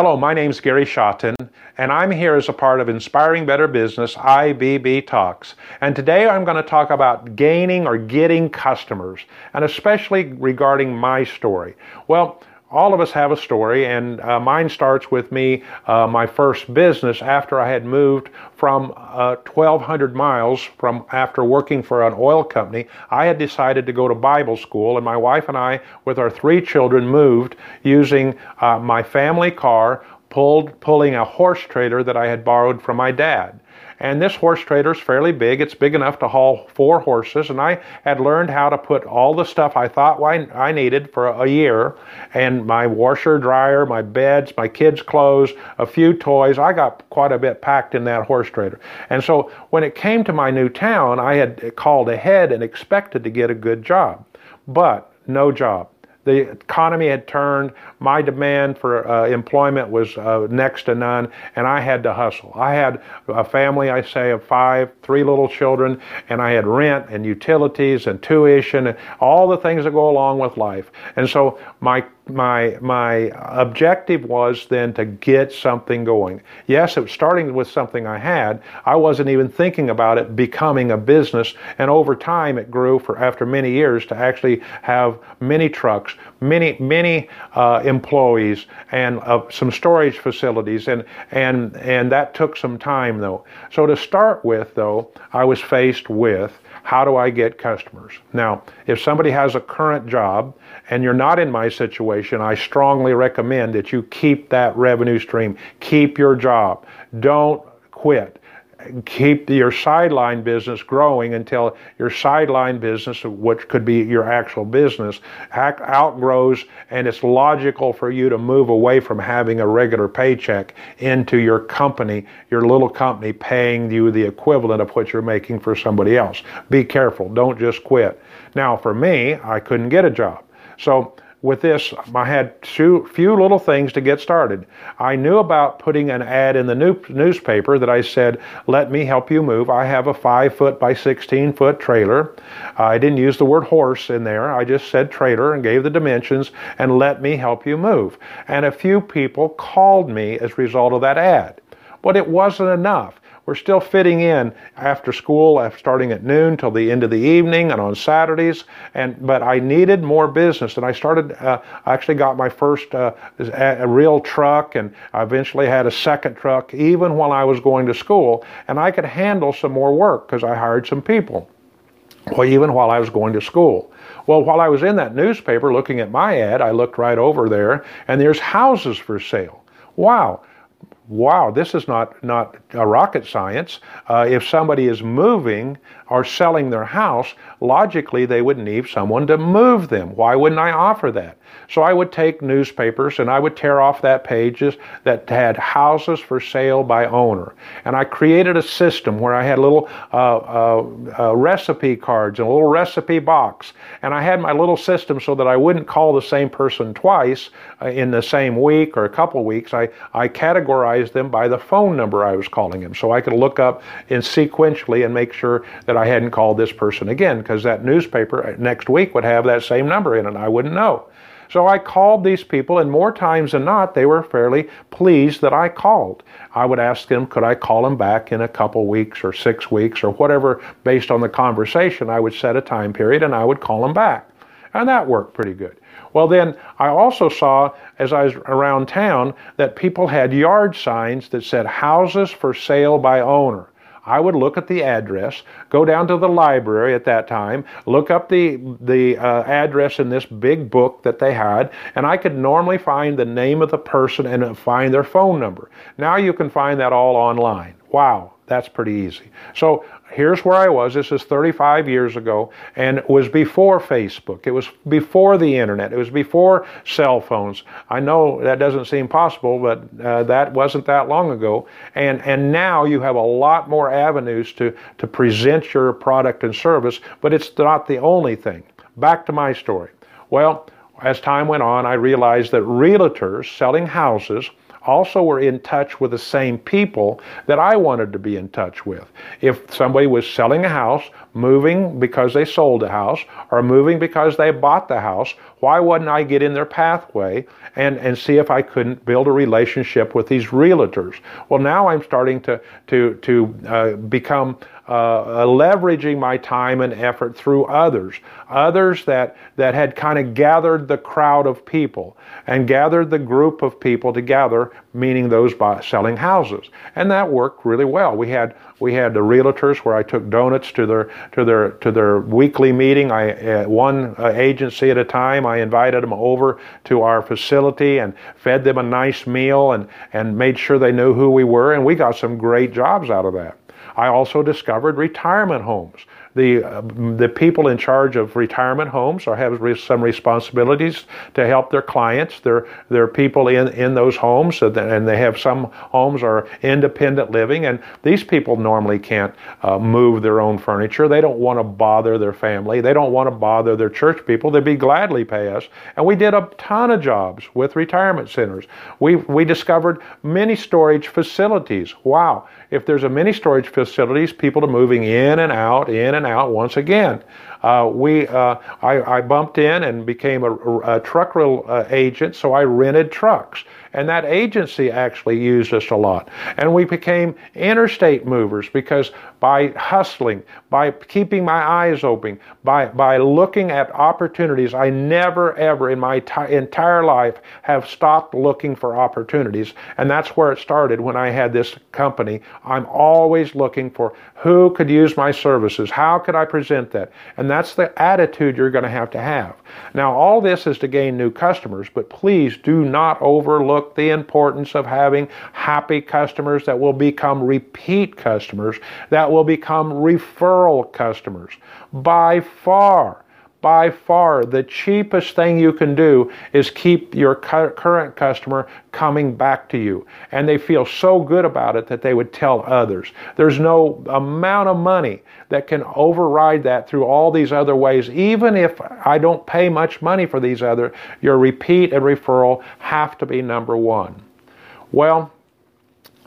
Hello, my name's Gary Shotton, and I'm here as a part of Inspiring Better Business IBB Talks. And today I'm going to talk about gaining or getting customers, and especially regarding my story. Well, all of us have a story, and uh, mine starts with me, uh, my first business after I had moved from uh, 1,200 miles from after working for an oil company. I had decided to go to Bible school, and my wife and I, with our three children, moved using uh, my family car, pulled pulling a horse trailer that I had borrowed from my dad. And this horse trailer is fairly big. It's big enough to haul four horses. And I had learned how to put all the stuff I thought I needed for a year and my washer, dryer, my beds, my kids' clothes, a few toys. I got quite a bit packed in that horse trailer. And so when it came to my new town, I had called ahead and expected to get a good job. But no job the economy had turned. My demand for uh, employment was uh, next to none, and I had to hustle. I had a family, I say, of five, three little children, and I had rent and utilities and tuition and all the things that go along with life. And so my my my objective was then to get something going. Yes, it was starting with something I had. I wasn't even thinking about it becoming a business, and over time it grew for after many years to actually have many trucks, many many uh, employees, and uh, some storage facilities, and and and that took some time though. So to start with, though, I was faced with how do I get customers? Now, if somebody has a current job and you're not in my situation, I strongly recommend that you keep that revenue stream. Keep your job. Don't quit keep your sideline business growing until your sideline business, which could be your actual business, outgrows and it's logical for you to move away from having a regular paycheck into your company, your little company paying you the equivalent of what you're making for somebody else. Be careful. Don't just quit. Now, for me, I couldn't get a job. So with this, I had two, few little things to get started. I knew about putting an ad in the new, newspaper that I said, "Let me help you move." I have a five foot by sixteen foot trailer. I didn't use the word horse in there. I just said trailer and gave the dimensions and let me help you move. And a few people called me as a result of that ad. But it wasn't enough we're still fitting in after school, starting at noon till the end of the evening and on Saturdays. And but I needed more business, and I started. Uh, I actually got my first uh, a real truck, and I eventually had a second truck, even while I was going to school, and I could handle some more work because I hired some people. Well, even while I was going to school. Well, while I was in that newspaper looking at my ad, I looked right over there, and there's houses for sale. Wow wow, this is not, not a rocket science. Uh, if somebody is moving or selling their house, logically they would need someone to move them. Why wouldn't I offer that? So I would take newspapers and I would tear off that pages that had houses for sale by owner. And I created a system where I had little uh, uh, uh, recipe cards and a little recipe box. And I had my little system so that I wouldn't call the same person twice uh, in the same week or a couple weeks. I, I categorized them by the phone number I was calling them. So I could look up in sequentially and make sure that I hadn't called this person again because that newspaper uh, next week would have that same number in it and I wouldn't know. So I called these people, and more times than not, they were fairly pleased that I called. I would ask them, could I call them back in a couple weeks or six weeks or whatever, based on the conversation. I would set a time period and I would call them back. And that worked pretty good. Well, then I also saw as I was around town that people had yard signs that said houses for sale by owner. I would look at the address, go down to the library at that time, look up the the uh, address in this big book that they had, and I could normally find the name of the person and find their phone number. Now you can find that all online. Wow, that's pretty easy. So here's where I was. This is 35 years ago, and it was before Facebook. It was before the internet. It was before cell phones. I know that doesn't seem possible, but uh, that wasn't that long ago. And and now you have a lot more avenues to to present your product and service, but it's not the only thing. Back to my story. Well, as time went on, I realized that realtors selling houses also were in touch with the same people that I wanted to be in touch with. If somebody was selling a house, moving because they sold a house, or moving because they bought the house, why wouldn't I get in their pathway and, and see if I couldn't build a relationship with these realtors? Well, now I'm starting to, to, to uh, become uh, leveraging my time and effort through others, others that, that had kind of gathered the crowd of people and gathered the group of people together, meaning those by selling houses. And that worked really well. We had, we had the realtors where I took donuts to their, to their, to their weekly meeting. I, uh, one uh, agency at a time, I invited them over to our facility and fed them a nice meal and, and made sure they knew who we were. And we got some great jobs out of that. I also discovered retirement homes the uh, the people in charge of retirement homes or have re- some responsibilities to help their clients. Their their people in in those homes, and they have some homes are independent living, and these people normally can't uh, move their own furniture. They don't want to bother their family. They don't want to bother their church people. They'd be gladly pay us. And we did a ton of jobs with retirement centers. We we discovered mini storage facilities. Wow! If there's a mini storage facilities, people are moving in and out, in and out once again. Uh, we, uh, I, I, bumped in and became a, a truck rental uh, agent, so I rented trucks. And that agency actually used us a lot. And we became interstate movers because by hustling, by keeping my eyes open, by, by looking at opportunities, I never ever in my t- entire life have stopped looking for opportunities. And that's where it started when I had this company. I'm always looking for who could use my services? How could I present that? And that's the attitude you're going to have to have. Now, all this is to gain new customers, but please do not overlook the importance of having happy customers that will become repeat customers, that will become referral customers. By far, by far the cheapest thing you can do is keep your cu- current customer coming back to you. And they feel so good about it that they would tell others. There's no amount of money that can override that through all these other ways. Even if I don't pay much money for these other, your repeat and referral have to be number one. Well,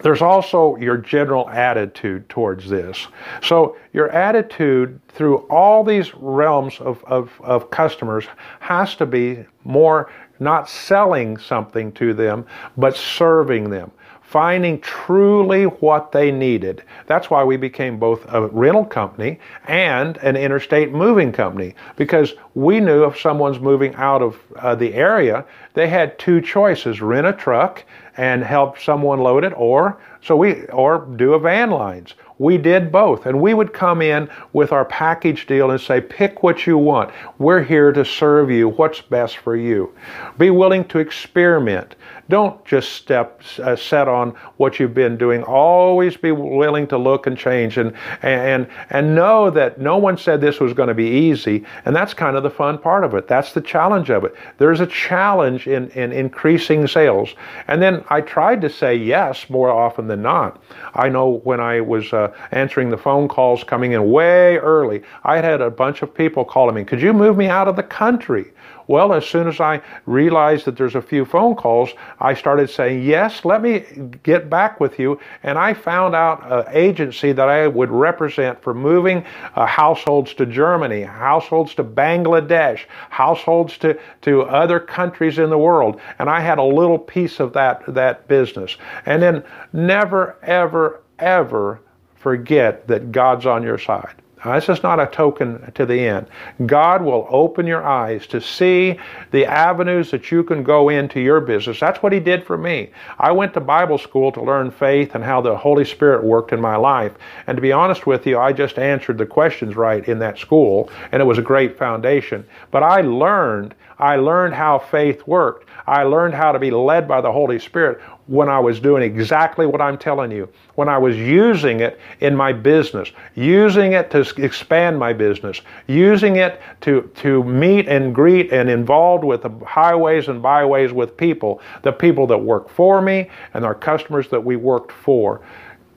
there's also your general attitude towards this. So, your attitude through all these realms of, of, of, customers has to be more not selling something to them, but serving them finding truly what they needed. That's why we became both a rental company and an interstate moving company because we knew if someone's moving out of uh, the area, they had two choices: rent a truck and help someone load it, or so we or do a van lines. We did both, and we would come in with our package deal and say, pick what you want. We're here to serve you. What's best for you? Be willing to experiment. Don't just step uh, set on what you've been doing. Always be willing to look and change and and and know that no one said this was going to be easy. And that's kind of the fun part of it. That's the challenge of it. There's a challenge in in increasing sales. And then I tried to say yes more often than not. I know when I was uh, answering the phone calls coming in way early, I had a bunch of people calling me. Could you move me out of the country? Well, as soon as I realized that there's a few phone calls, I started saying, Yes, let me get back with you. And I found out an agency that I would represent for moving uh, households to Germany, households to Bangladesh, households to, to other countries in the world. And I had a little piece of that, that business. And then never, ever, ever forget that God's on your side. Now, this is not a token to the end. God will open your eyes to see the avenues that you can go into your business. That's what He did for me. I went to Bible school to learn faith and how the Holy Spirit worked in my life. And to be honest with you, I just answered the questions right in that school, and it was a great foundation. But I learned, I learned how faith worked. I learned how to be led by the Holy Spirit when I was doing exactly what I'm telling you, when I was using it in my business, using it to expand my business, using it to, to meet and greet and involved with the highways and byways with people, the people that work for me and our customers that we worked for.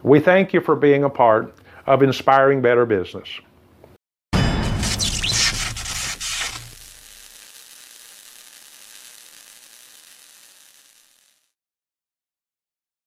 We thank you for being a part of Inspiring Better Business.